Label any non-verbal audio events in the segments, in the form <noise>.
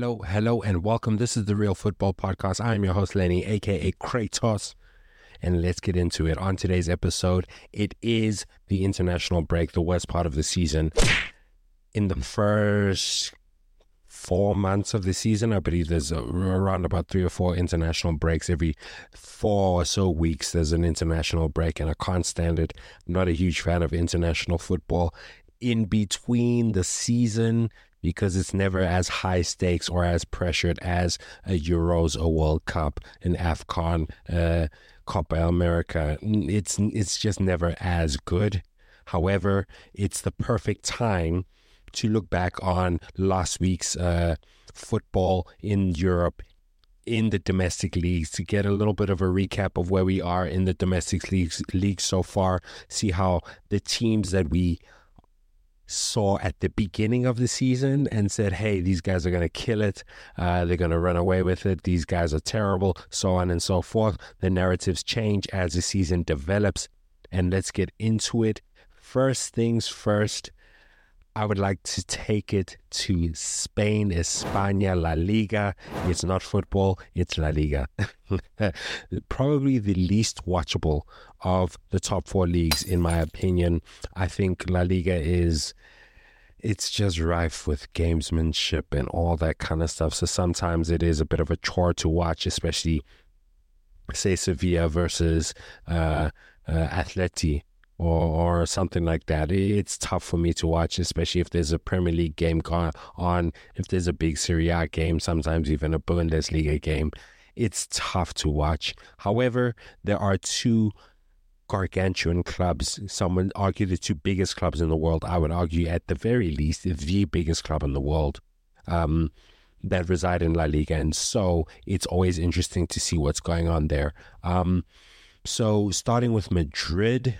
Hello, hello, and welcome. This is the Real Football Podcast. I am your host, Lenny, aka Kratos. And let's get into it. On today's episode, it is the international break, the worst part of the season. In the first four months of the season, I believe there's around about three or four international breaks. Every four or so weeks, there's an international break, and I can't stand it. I'm not a huge fan of international football. In between the season, because it's never as high stakes or as pressured as a Euros, a World Cup, an AFCON, uh, Copa America. It's it's just never as good. However, it's the perfect time to look back on last week's uh, football in Europe in the domestic leagues to get a little bit of a recap of where we are in the domestic leagues league so far see how the teams that we saw at the beginning of the season and said, hey, these guys are going to kill it. Uh, they're going to run away with it. These guys are terrible, so on and so forth. The narratives change as the season develops. And let's get into it. First things first, I would like to take it to Spain, España, La Liga. It's not football, it's La Liga. <laughs> Probably the least watchable of the top four leagues, in my opinion. I think La Liga is. It's just rife with gamesmanship and all that kind of stuff. So sometimes it is a bit of a chore to watch, especially, say, Sevilla versus uh, uh, Atleti or, or something like that. It's tough for me to watch, especially if there's a Premier League game on, if there's a big Serie A game, sometimes even a Bundesliga game. It's tough to watch. However, there are two gargantuan clubs. Some would argue the two biggest clubs in the world. I would argue, at the very least, the biggest club in the world. Um, that reside in La Liga, and so it's always interesting to see what's going on there. Um, so, starting with Madrid,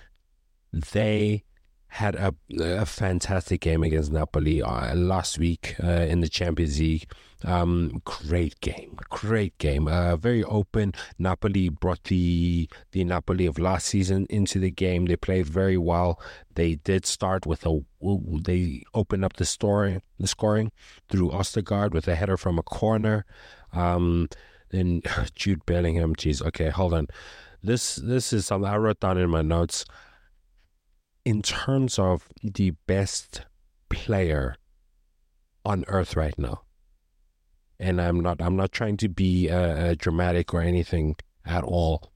they had a, a fantastic game against Napoli uh, last week uh, in the Champions League. Um, great game, great game. Uh, very open. Napoli brought the the Napoli of last season into the game. They played very well. They did start with a. They opened up the story, the scoring through Ostigard with a header from a corner. Um, then <laughs> Jude Bellingham. Jeez. Okay, hold on. This this is something I wrote down in my notes in terms of the best player on earth right now and i'm not i'm not trying to be uh, uh, dramatic or anything at all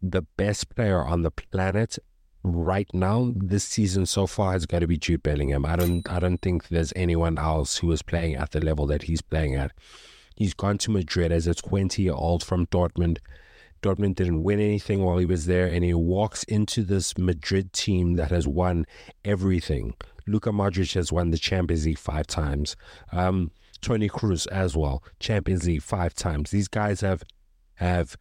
the best player on the planet right now this season so far has got to be Jude Bellingham. I don't I don't think there's anyone else who is playing at the level that he's playing at. He's gone to Madrid as a 20 year old from Dortmund Dortmund didn't win anything while he was there, and he walks into this Madrid team that has won everything. Luka Modric has won the Champions League five times. Um, Toni Kroos as well, Champions League five times. These guys have have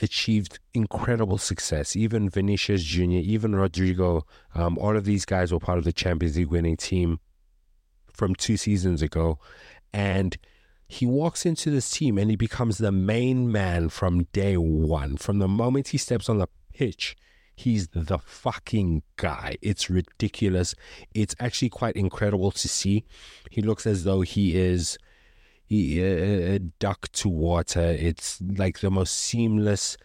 achieved incredible success. Even Vinicius Junior, even Rodrigo, um, all of these guys were part of the Champions League winning team from two seasons ago, and he walks into this team and he becomes the main man from day one. From the moment he steps on the pitch, he's the fucking guy. It's ridiculous. It's actually quite incredible to see. He looks as though he is he, uh, a duck to water. It's like the most seamless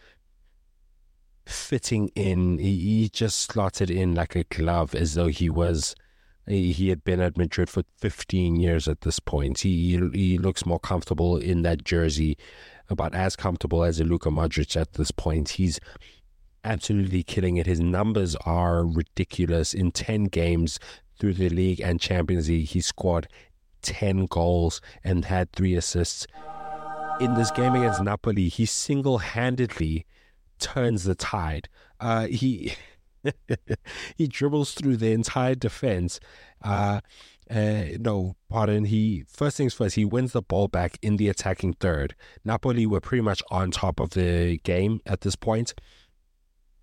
fitting in. He, he just slotted in like a glove as though he was he had been at Madrid for 15 years at this point. He he looks more comfortable in that jersey, about as comfortable as a Luka Modric at this point. He's absolutely killing it. His numbers are ridiculous. In 10 games through the league and Champions League, he scored 10 goals and had three assists. In this game against Napoli, he single handedly turns the tide. Uh, he <laughs> he dribbles through the entire defense. Uh, uh, no, pardon. He first things first. He wins the ball back in the attacking third. Napoli were pretty much on top of the game at this point.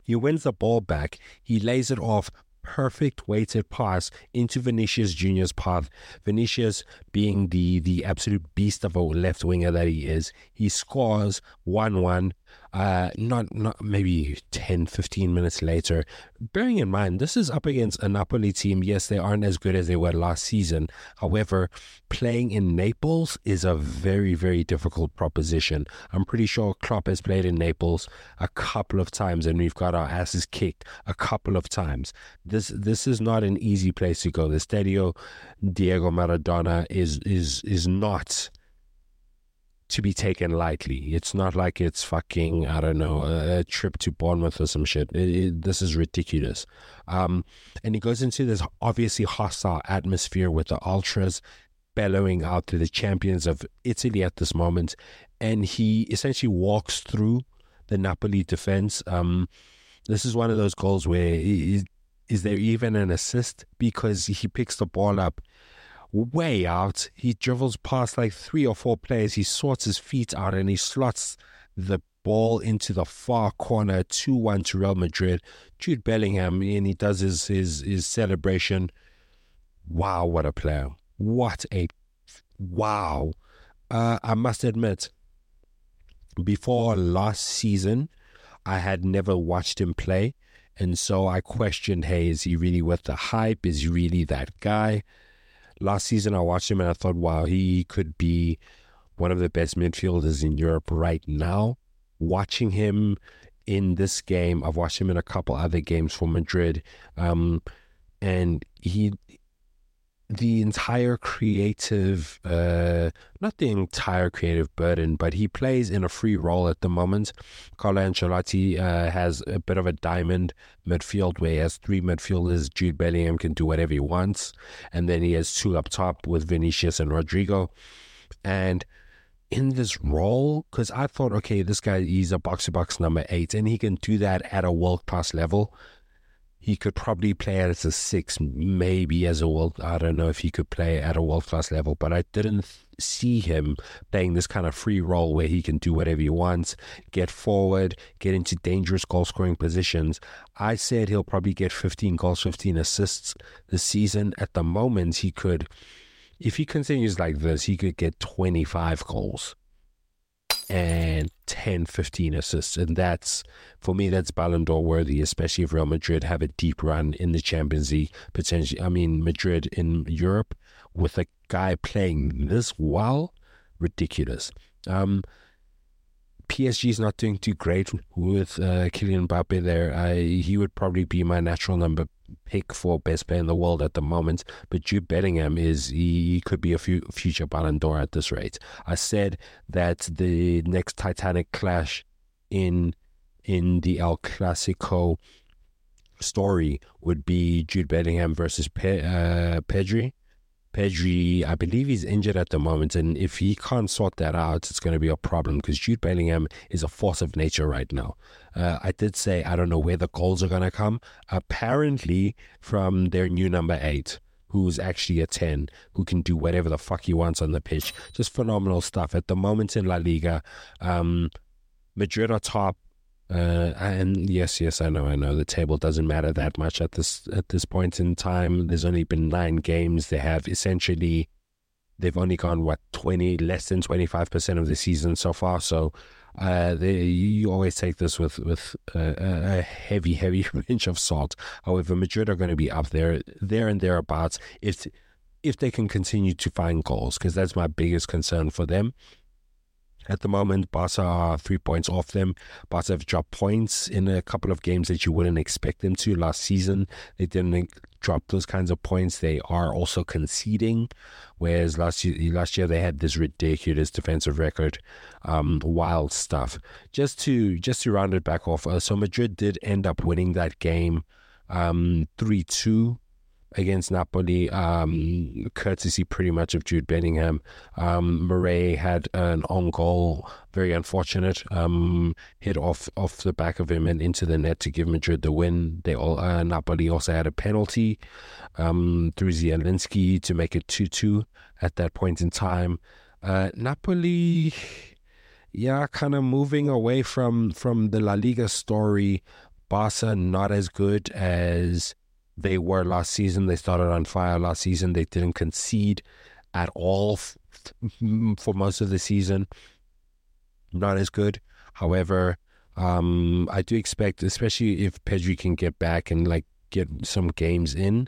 He wins the ball back. He lays it off perfect weighted pass into Vinicius Junior's path. Vinicius being the the absolute beast of a left winger that he is, he scores one one. Uh, not not maybe 10, 15 minutes later. Bearing in mind, this is up against a Napoli team. Yes, they aren't as good as they were last season. However, playing in Naples is a very, very difficult proposition. I'm pretty sure Klopp has played in Naples a couple of times, and we've got our asses kicked a couple of times. This this is not an easy place to go. The Stadio Diego Maradona is is is not to be taken lightly. It's not like it's fucking, I don't know, a, a trip to Bournemouth or some shit. It, it, this is ridiculous. Um, and he goes into this obviously hostile atmosphere with the ultras bellowing out to the champions of Italy at this moment. And he essentially walks through the Napoli defense. Um, this is one of those goals where is, is there even an assist? Because he picks the ball up way out. He dribbles past like three or four players. He sorts his feet out and he slots the ball into the far corner, 2 1 to Real Madrid. Jude Bellingham, and he does his, his, his celebration. Wow, what a player. What a wow. Uh, I must admit, before last season, I had never watched him play. And so I questioned, hey, is he really worth the hype? Is he really that guy? Last season I watched him and I thought, wow, he could be one of the best midfielders in Europe right now. Watching him in this game, I've watched him in a couple other games for Madrid, um, and he the entire creative, uh, not the entire creative burden, but he plays in a free role at the moment. Carlo Ancelotti uh, has a bit of a diamond midfield where he has three midfielders. Jude Bellingham can do whatever he wants. And then he has two up top with Vinicius and Rodrigo. And in this role, because I thought, okay, this guy, he's a box to box number eight, and he can do that at a world class level he could probably play as a six, maybe as a world. I don't know if he could play at a world class level, but I didn't see him playing this kind of free role where he can do whatever he wants, get forward, get into dangerous goal scoring positions. I said he'll probably get 15 goals, 15 assists this season. At the moment, he could, if he continues like this, he could get 25 goals and 10, 15 assists. And that's, for me, that's Ballon d'Or worthy, especially if Real Madrid have a deep run in the Champions League, potentially. I mean, Madrid in Europe with a guy playing this well, ridiculous. Um, PSG is not doing too great with uh, Kylian Mbappe there. I, he would probably be my natural number pick for best player in the world at the moment. But Jude Bellingham is he could be a future Ballon d'Or at this rate. I said that the next Titanic clash in in the El Clasico story would be Jude Bellingham versus Pe- uh, Pedri. Pedri, I believe he's injured at the moment, and if he can't sort that out, it's going to be a problem because Jude Bellingham is a force of nature right now. Uh, I did say I don't know where the goals are going to come. Apparently, from their new number eight, who's actually a 10, who can do whatever the fuck he wants on the pitch. Just phenomenal stuff. At the moment in La Liga, um, Madrid are top. Uh, and yes, yes, I know, I know. The table doesn't matter that much at this at this point in time. There's only been nine games. They have essentially, they've only gone what twenty, less than twenty five percent of the season so far. So, uh, they, you always take this with with a heavy, <laughs> heavy pinch of salt. However, Madrid are going to be up there, there and thereabouts. If if they can continue to find goals, because that's my biggest concern for them. At the moment, Barca are three points off them. Barca have dropped points in a couple of games that you wouldn't expect them to. Last season, they didn't drop those kinds of points. They are also conceding, whereas last year, last year they had this ridiculous defensive record, um, wild stuff. Just to just to round it back off, uh, so Madrid did end up winning that game, um, three two against Napoli, um, courtesy pretty much of Jude Bellingham. Um, Meret had an on goal, very unfortunate, um, hit off off the back of him and into the net to give Madrid the win. They all uh, Napoli also had a penalty um, through Zielinski to make it two two at that point in time. Uh, Napoli, yeah, kind of moving away from from the La Liga story. Barca not as good as they were last season. They started on fire last season. They didn't concede at all f- for most of the season. not as good. However, um, I do expect, especially if Pedri can get back and like get some games in,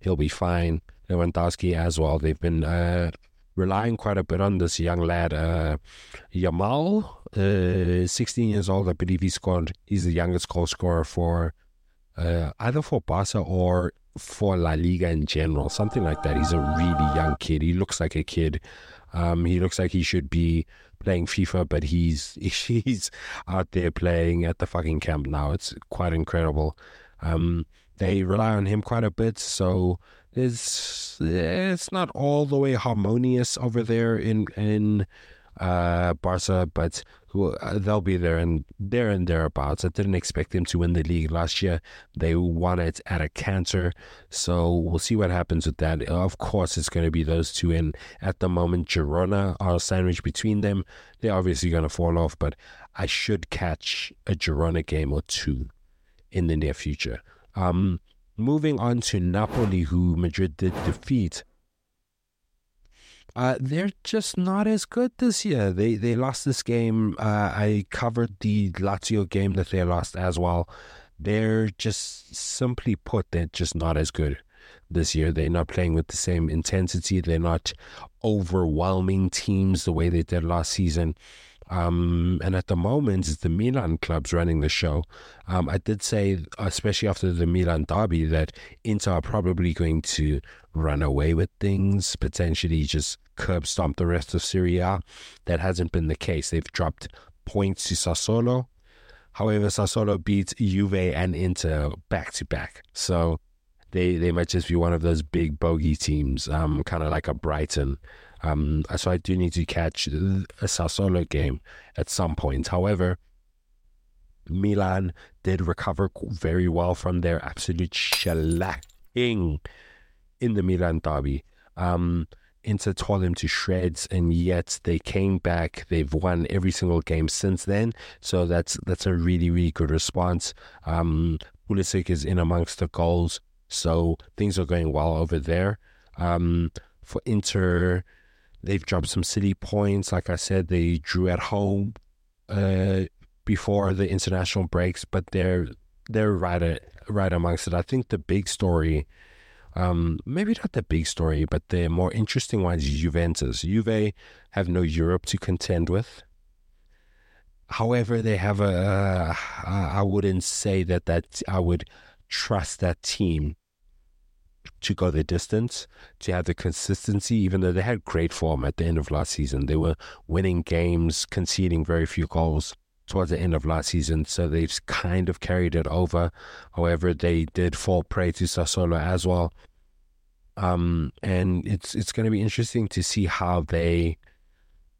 he'll be fine. Lewandowski as well. They've been uh, relying quite a bit on this young lad, uh, Yamal, uh, 16 years old. I believe he scored. He's the youngest goal scorer for uh, either for Barca or for La Liga in general, something like that. He's a really young kid. He looks like a kid. Um, he looks like he should be playing FIFA, but he's <laughs> he's out there playing at the fucking Camp Nou. It's quite incredible. Um, they rely on him quite a bit, so it's it's not all the way harmonious over there in in uh, Barca, but uh, they'll be there and there and thereabouts. I didn't expect them to win the league last year. They won it at a canter, so we'll see what happens with that. Of course, it's going to be those two, and at the moment, Girona are sandwiched between them. They're obviously going to fall off, but I should catch a Girona game or two in the near future. Um, moving on to Napoli, who Madrid did defeat. Uh, they're just not as good this year. They they lost this game. Uh, I covered the Lazio game that they lost as well. They're just simply put, they're just not as good this year. They're not playing with the same intensity. They're not overwhelming teams the way they did last season. Um, and at the moment, it's the Milan clubs running the show. Um, I did say, especially after the Milan derby, that Inter are probably going to run away with things, potentially just curb stomp the rest of Serie A. That hasn't been the case. They've dropped points to Sassuolo. However, Sassuolo beat Juve and Inter back to back. So they, they might just be one of those big bogey teams, um, kind of like a Brighton. Um, so I do need to catch a Sassuolo game at some point. However, Milan did recover very well from their absolute shellacking in the Milan derby. Um, Inter tore them to shreds, and yet they came back. They've won every single game since then, so that's that's a really really good response. Um, Pulisic is in amongst the goals, so things are going well over there. Um, for Inter, They've dropped some city points. Like I said, they drew at home uh, before the international breaks, but they're they're right at, right amongst it. I think the big story, um, maybe not the big story, but the more interesting one is Juventus. Juve have no Europe to contend with. However, they have a. Uh, I wouldn't say that that I would trust that team to go the distance, to have the consistency, even though they had great form at the end of last season. They were winning games, conceding very few goals towards the end of last season, so they've kind of carried it over. However, they did fall prey to Sassuolo as well. Um, and it's it's going to be interesting to see how they,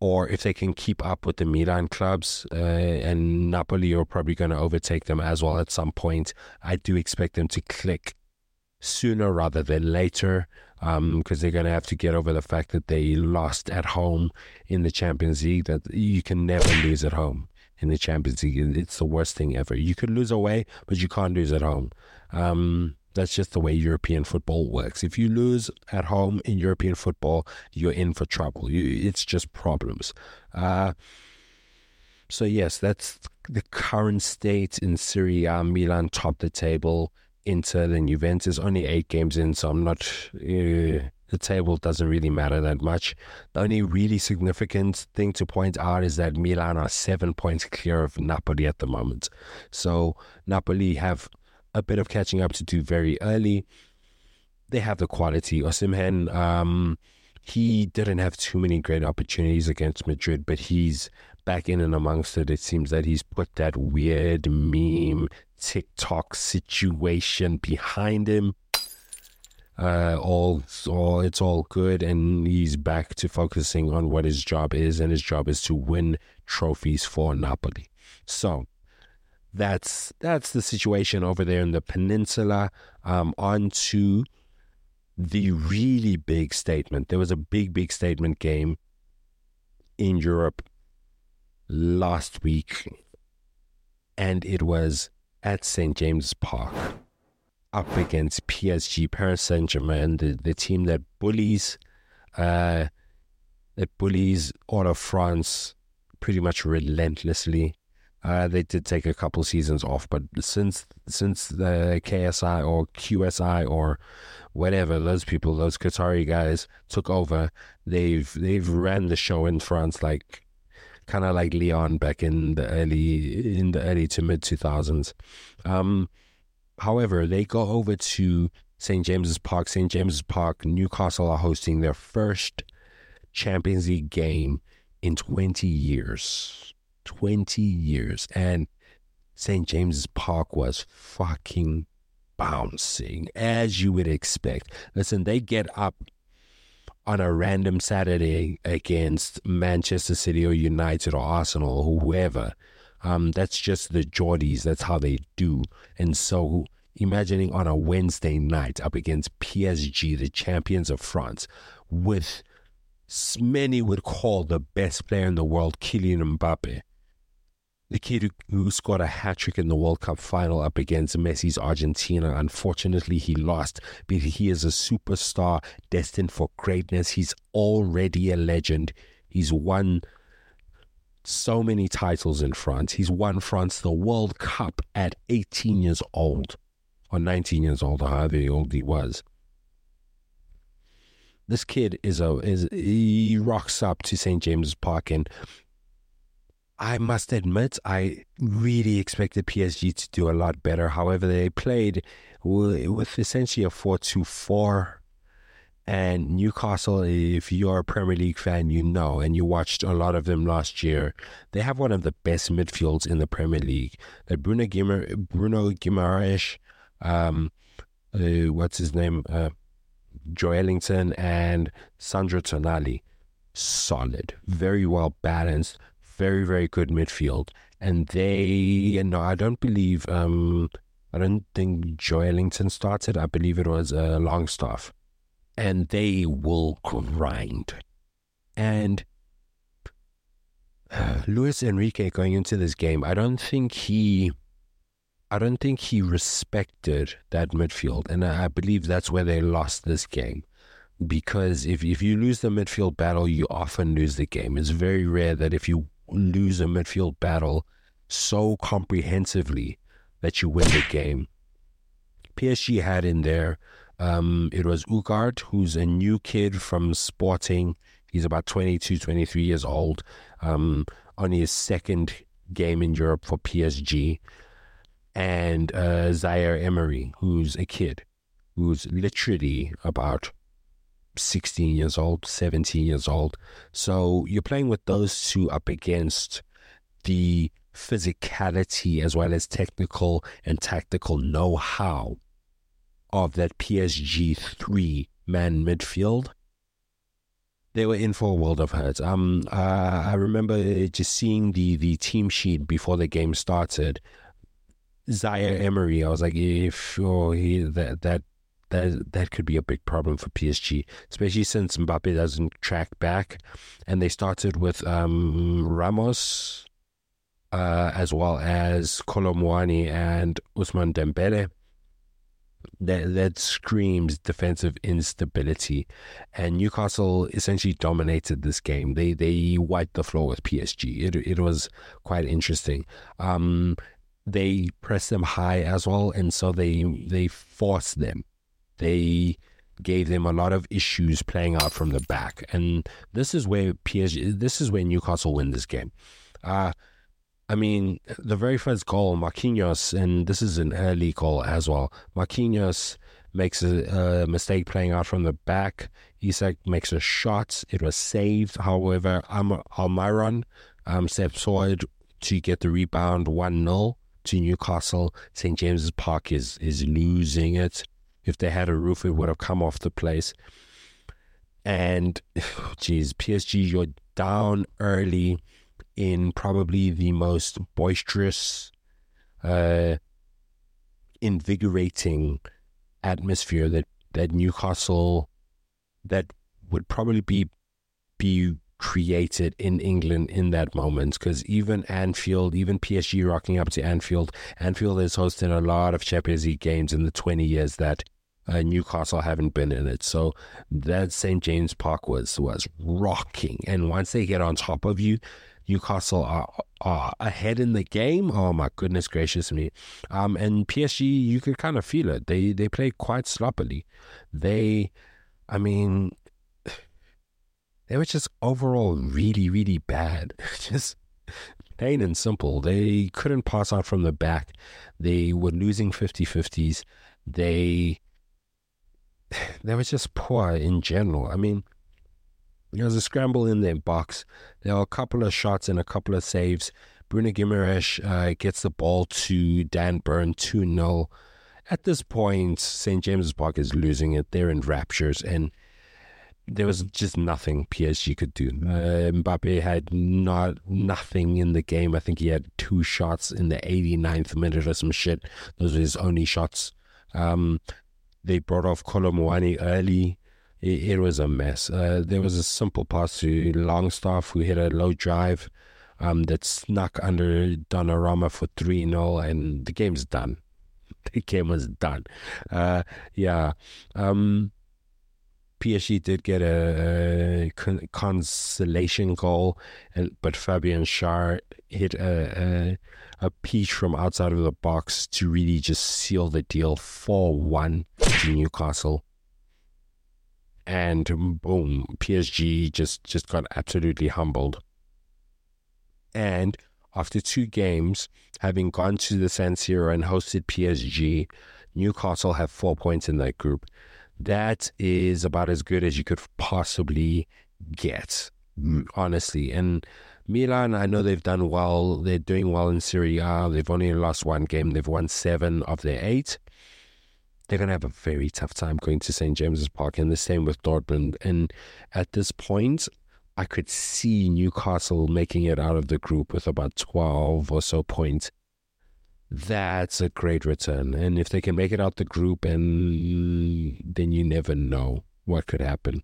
or if they can keep up with the Milan clubs. Uh, and Napoli are probably going to overtake them as well at some point. I do expect them to click sooner rather than later because um, they're going to have to get over the fact that they lost at home in the Champions League. That you can never lose at home in the Champions League. It's the worst thing ever. You could lose away, but you can't lose at home. Um, that's just the way European football works. If you lose at home in European football, you're in for trouble. You, it's just problems. Uh, so yes, that's the current state in Serie A. Milan top the table. Inter than Juventus. Only eight games in, so I'm not. Uh, the table doesn't really matter that much. The only really significant thing to point out is that Milan are seven points clear of Napoli at the moment. So Napoli have a bit of catching up to do very early. They have the quality. Osimhen, um, he didn't have too many great opportunities against Madrid, but he's back in and amongst it. It seems that he's put that weird meme TikTok situation behind him. Uh, all, all it's all good, and he's back to focusing on what his job is, and his job is to win trophies for Napoli. So that's that's the situation over there in the peninsula. Um, on to the really big statement. There was a big, big statement game in Europe last week, and it was at St. James's Park up against PSG, Paris Saint Germain, the, the team that bullies uh, that bullies all of France pretty much relentlessly. Uh, they did take a couple seasons off, but since since the KSI or QSI or whatever those people, those Qatari guys took over, they've they've ran the show in France like kind of like Lyon back in the early in the early to mid two thousands. Um, however, they go over to St James's Park. St James's Park, Newcastle are hosting their first Champions League game in twenty years. 20 years. And St. James's Park was fucking bouncing, as you would expect. Listen, they get up on a random Saturday against Manchester City or United or Arsenal or whoever. Um, that's just the Geordies. That's how they do. And so, imagining on a Wednesday night up against PSG, the champions of France, with many would call the best player in the world, Kylian Mbappe the kid who, scored a hat trick in the World Cup final up against Messi's Argentina. Unfortunately, he lost, but he is a superstar destined for greatness. He's already a legend. He's won so many titles in France. He's won France the World Cup at 18 years old, or 19 years old, or however old he was. This kid is a is he rocks up to St James's Park and I must admit, I really expected PSG to do a lot better. However, they played with essentially a 4 2 4. And Newcastle, if you're a Premier League fan, you know, and you watched a lot of them last year, they have one of the best midfields in the Premier League. That Bruno, Guimar- Bruno Guimaraes, um, uh, what's his name? Uh, Ellington, and Sandro Tonali. Solid, very well balanced, very, very good midfield. And they, you know, I don't believe, um, I don't think Joelinton started. I believe it was uh, Longstaff. And they will grind. And uh, Luis Enrique going into this game, I don't think he. I don't think he respected that midfield, and I believe that's where they lost this game because if if you lose the midfield battle, you often lose the game. It's very rare that if you lose a midfield battle so comprehensively that you win the game. PSG had in there, um, it was Ugarte, who's a new kid from Sporting. He's about 22, 23 years old, um, on his second game in Europe for PSG. And uh, Zaire Emery, who's a kid, who's literally about 16 years old, 17 years old. So you're playing with those two up against the physicality as well as technical and tactical know how of that PSG three man midfield. They were in for a world of hurt. Um, uh, I remember just seeing the, the team sheet before the game started. Zaire Emery, I was like, if oh, he, that that that that could be a big problem for PSG, especially since Mbappe doesn't track back, and they started with um, Ramos, uh, as well as Kolo Muani and Ousmane Dembele. That that screams defensive instability, and Newcastle essentially dominated this game. They they wiped the floor with PSG. It it was quite interesting. Um, they pressed them high as well, and so they they forced them they gave them a lot of issues playing out from the back. And this is where PSG, this is where Newcastle win this game. Uh, I mean, the very first goal, Marquinhos, and this is an early goal as well. Marquinhos makes a, a mistake playing out from the back. Isak makes a shot. It was saved. However, Almiron um, steps forward to get the rebound 1 0 to Newcastle. St. James's Park is, is losing it. If they had a roof, it would have come off the place. And, <laughs> geez, PSG, you're down early in probably the most boisterous, uh, invigorating atmosphere that, that Newcastle, that would probably be be created in England in that moment because even Anfield, even PSG rocking up to Anfield, Anfield has hosted a lot of Champions League games in the 20 years that uh, Newcastle haven't been in it. So that St. James Park was was rocking. And once they get on top of you, Newcastle are, are ahead in the game. Oh my goodness gracious me! Um, and PSG, you could kind of feel it. They they play quite sloppily. They, I mean, <sighs> they were just overall really really bad. <laughs> just plain and simple. They couldn't pass out from the back. They were losing 50-50s. They <sighs> they were just poor in general. I mean, there was a scramble in their box. There were a couple of shots and a couple of saves. Bruno Guimaraes uh, gets the ball to Dan Burn 2 0. At this point, St. James's Park is losing it. They're in raptures, and there was just nothing PSG could do. Uh, Mbappe had not nothing in the game. I think he had two shots in the 89th minute or some shit. Those were his only shots. Um, they brought off Kolo Muani early. It, it, was a mess. Uh, there was a simple pass to Longstaff who hit a low drive um, that snuck under Donnarumma for 3 0, and the game's done. <laughs> The game was done. Uh, yeah. Um, PSG did get a, a consolation goal, and, but Fabian Schär hit a, a a peach from outside of the box to really just seal the deal 4 1 to Newcastle. And boom, PSG just, just got absolutely humbled. And after two games, having gone to the San Siro and hosted PSG, Newcastle have four points in that group. That is about as good as you could possibly get, honestly. And Milan, I know they've done well. They're doing well in Serie A. They've only lost one game. They've won seven of their eight. They're going to have a very tough time going to St. James's Park, and the same with Dortmund. And at this point, I could see Newcastle making it out of the group with about 12 or so points. That's a great return. And if they can make it out the group, and then you never know what could happen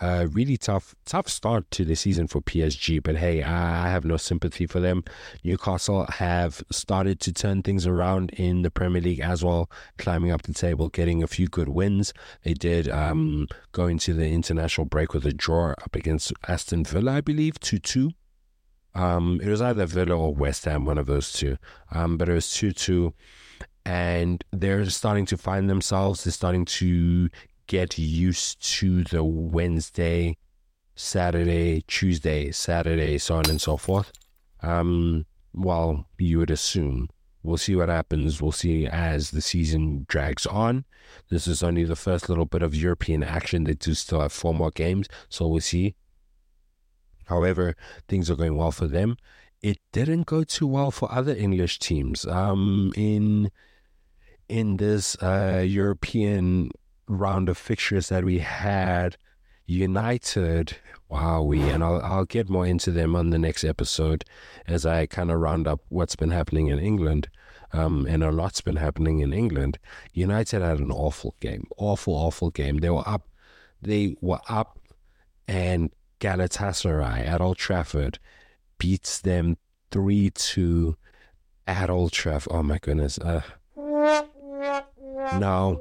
a really tough tough start to the season for PSG. But hey, I have no sympathy for them. Newcastle have started to turn things around in the Premier League as well, climbing up the table, getting a few good wins. They did um, go into the international break with a draw up against Aston Villa, I believe, two two. Um, it was either Villa or West Ham, one of those two. Um, but it was two two and they're starting to find themselves. They're starting to get used to the Wednesday, Saturday, Tuesday, Saturday, so on and so forth. Um, well, you would assume. We'll see what happens. We'll see as the season drags on. This is only the first little bit of European action. They do still have four more games, so we'll see. However, things are going well for them. It didn't go too well for other English teams. Um, in in this uh, European round of fixtures that we had, United, wow, we, and I'll, I'll get more into them on the next episode as I kind of round up what's been happening in England. Um, and a lot's been happening in England. United had an awful game, awful, awful game. They were up, they were up, and Galatasaray at Old Trafford beats them 3 2 at Old Trafford. Oh my goodness. Uh, now,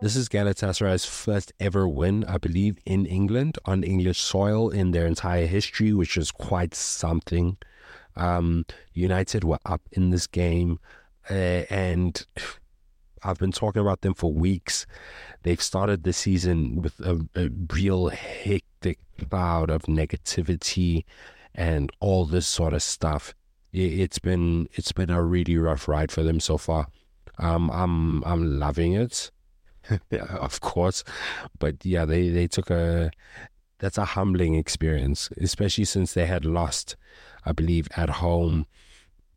this is Galatasaray's first ever win, I believe, in England on English soil in their entire history, which is quite something. Um, United were up in this game, uh, and I've been talking about them for weeks. They've started the season with a, a real hectic cloud of negativity and all this sort of stuff. It's been it's been a really rough ride for them so far. Um, I'm I'm loving it. <laughs> of course. But yeah, they, they took a that's a humbling experience, especially since they had lost, I believe, at home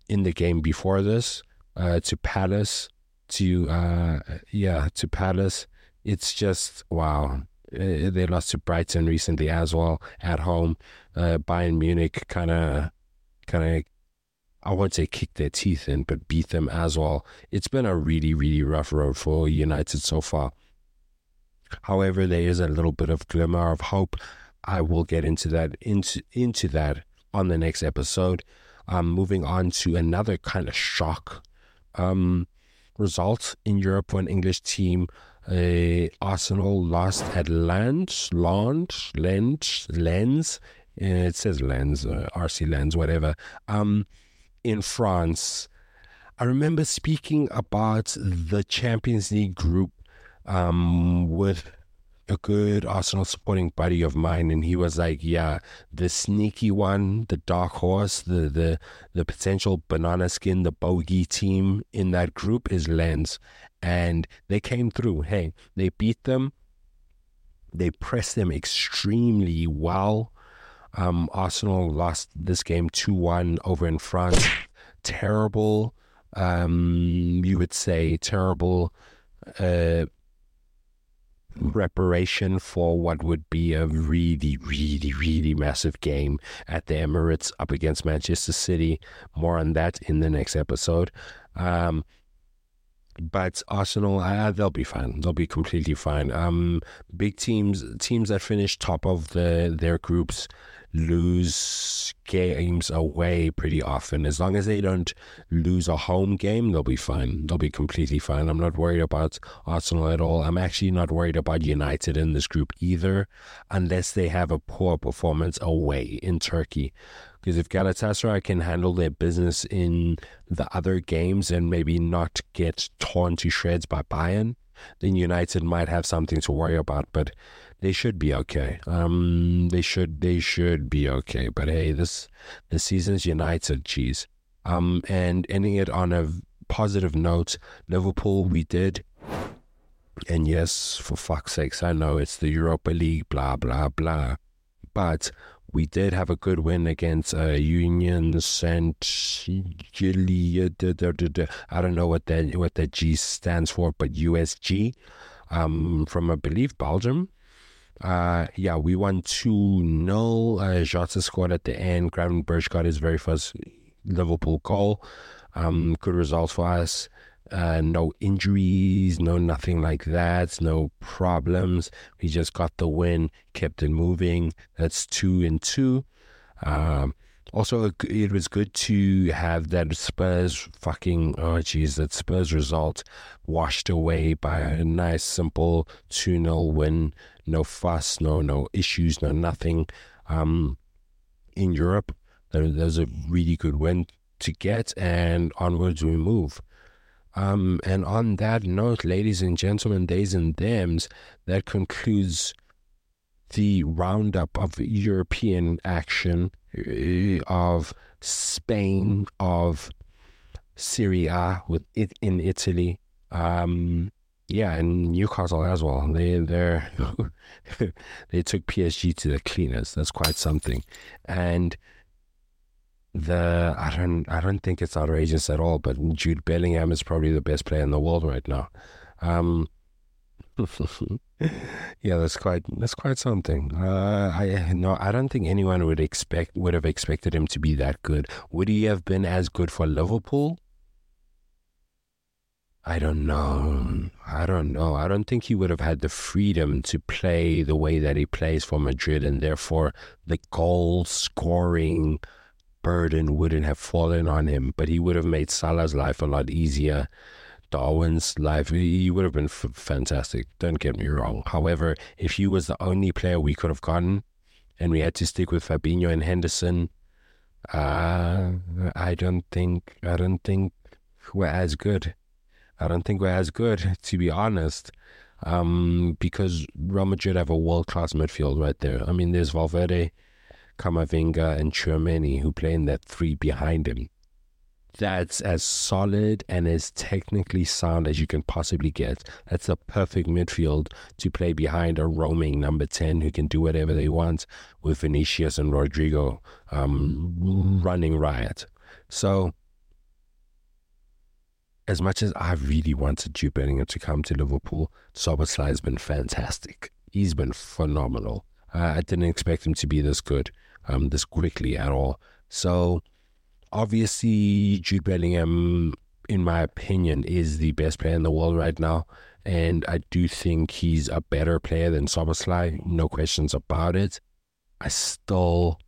in the game before this uh, to Palace. To uh, yeah, to Palace. It's just wow. Uh, they lost to Brighton recently as well at home. Uh, Bayern Munich kind of kind of I won't say kick their teeth in, but beat them as well. It's been a really, really rough road for United so far. However, there is a little bit of glimmer of hope. I will get into that into into that on the next episode. Um, moving on to another kind of shock um, result in Europe for an English team. Uh, Arsenal lost at Lens, Lens, Lens, Lens it says Lens, uh, RC Lens, whatever. Um, in France, I remember speaking about the Champions League group um, with a good Arsenal supporting buddy of mine, and he was like, "Yeah, the sneaky one, the dark horse, the the the potential banana skin, the bogey team in that group is Lens, and they came through. Hey, they beat them. They pressed them extremely well. Um, Arsenal lost this game two one over in France. Terrible, um, you would say, terrible." Uh, preparation for what would be a really, really, really massive game at the Emirates up against Manchester City. More on that in the next episode. Um, but Arsenal, uh, they'll be fine. They'll be completely fine. Um, big teams, teams that finish top of the their groups, lose games away pretty often. As long as they don't lose a home game, they'll be fine. They'll be completely fine. I'm not worried about Arsenal at all. I'm actually not worried about United in this group either, unless they have a poor performance away in Turkey. Because if Galatasaray can handle their business in the other games and maybe not get torn to shreds by Bayern, then United might have something to worry about. But they should be okay. Um, they should they should be okay. But hey, this the season's United, cheese. Um, and ending it on a positive note, Liverpool, we did. And yes, for fuck's sakes, I know it's the Europa League, blah blah blah, but we did have a good win against uh, Union Saint. I don't know what that what that G stands for, but USG um, from I believe Belgium. Uh, yeah, we won 2 0. Uh, Jota scored at the end. Gravenberch got his very first Liverpool goal. Um, good result for us. Uh, no injuries, no nothing like that, no problems. We just got the win, kept it moving. That's two and two. Um, also, it was good to have that Spurs fucking, oh jeez, that Spurs result washed away by a nice, simple 2 0 win. No fuss, no no issues, no nothing. Um, in Europe, there, there's a really good win to get, and onwards we move. Um, and on that note, ladies and gentlemen, days and thems, that concludes the roundup of European action uh, of Spain, of Serie A with it in Italy. Um, yeah, and Newcastle as well. They they <laughs> they took PSG to the cleaners. That's quite something. And the I don't I don't think it's outrageous at all. But Jude Bellingham is probably the best player in the world right now. Um, <laughs> yeah, that's quite that's quite something. Uh, I no, I don't think anyone would expect would have expected him to be that good. Would he have been as good for Liverpool? I don't know. I don't know. I don't think he would have had the freedom to play the way that he plays for Madrid, and therefore the goal scoring burden wouldn't have fallen on him. But he would have made Salah's life a lot easier Darwin's life, he would have been f- fantastic. Don't get me wrong. However, if he was the only player we could have gotten, and we had to stick with Fabinho and Henderson, uh, I don't think I don't think we're as good. I don't think we're as good, to be honest. Um, because Real Madrid have a world class midfield right there. I mean, there's Valverde, Camavinga, and Tchouameni who play in that three behind him that's as solid and as technically sound as you can possibly get. That's a perfect midfield to play behind a roaming number 10 who can do whatever they want with Vinicius and Rodrigo um, running riot. So, as much as I really wanted Jude Bellingham to come to Liverpool, Szoboszlai has been fantastic. He's been phenomenal. Uh, I didn't expect him to be this good, um, this quickly at all. So, obviously Jude Bellingham, in my opinion, is the best player in the world right now. And I do think he's a better player than Szoboszlai, no questions about it. I still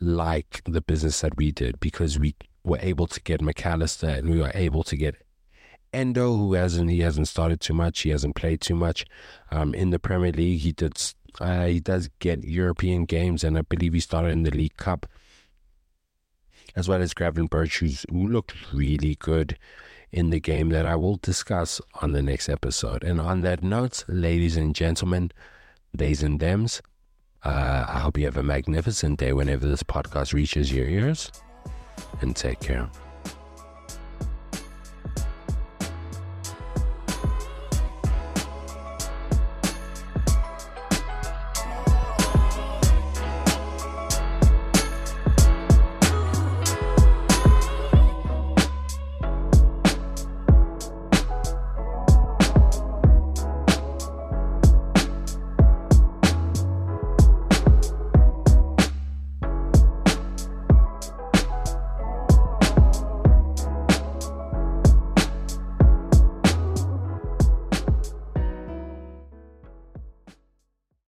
like the business that we did because we were able to get Mac Allister and we were able to get Endo, who hasn't he hasn't started too much, he hasn't played too much um, in the Premier League. He did Uh, he does get European games, and I believe he started in the League Cup, as well as Gravenberch, who's, who looked really good in the game that I will discuss on the next episode. And on that note, ladies and gentlemen, days and thems, uh, I hope you have a magnificent day whenever this podcast reaches your ears, and take care.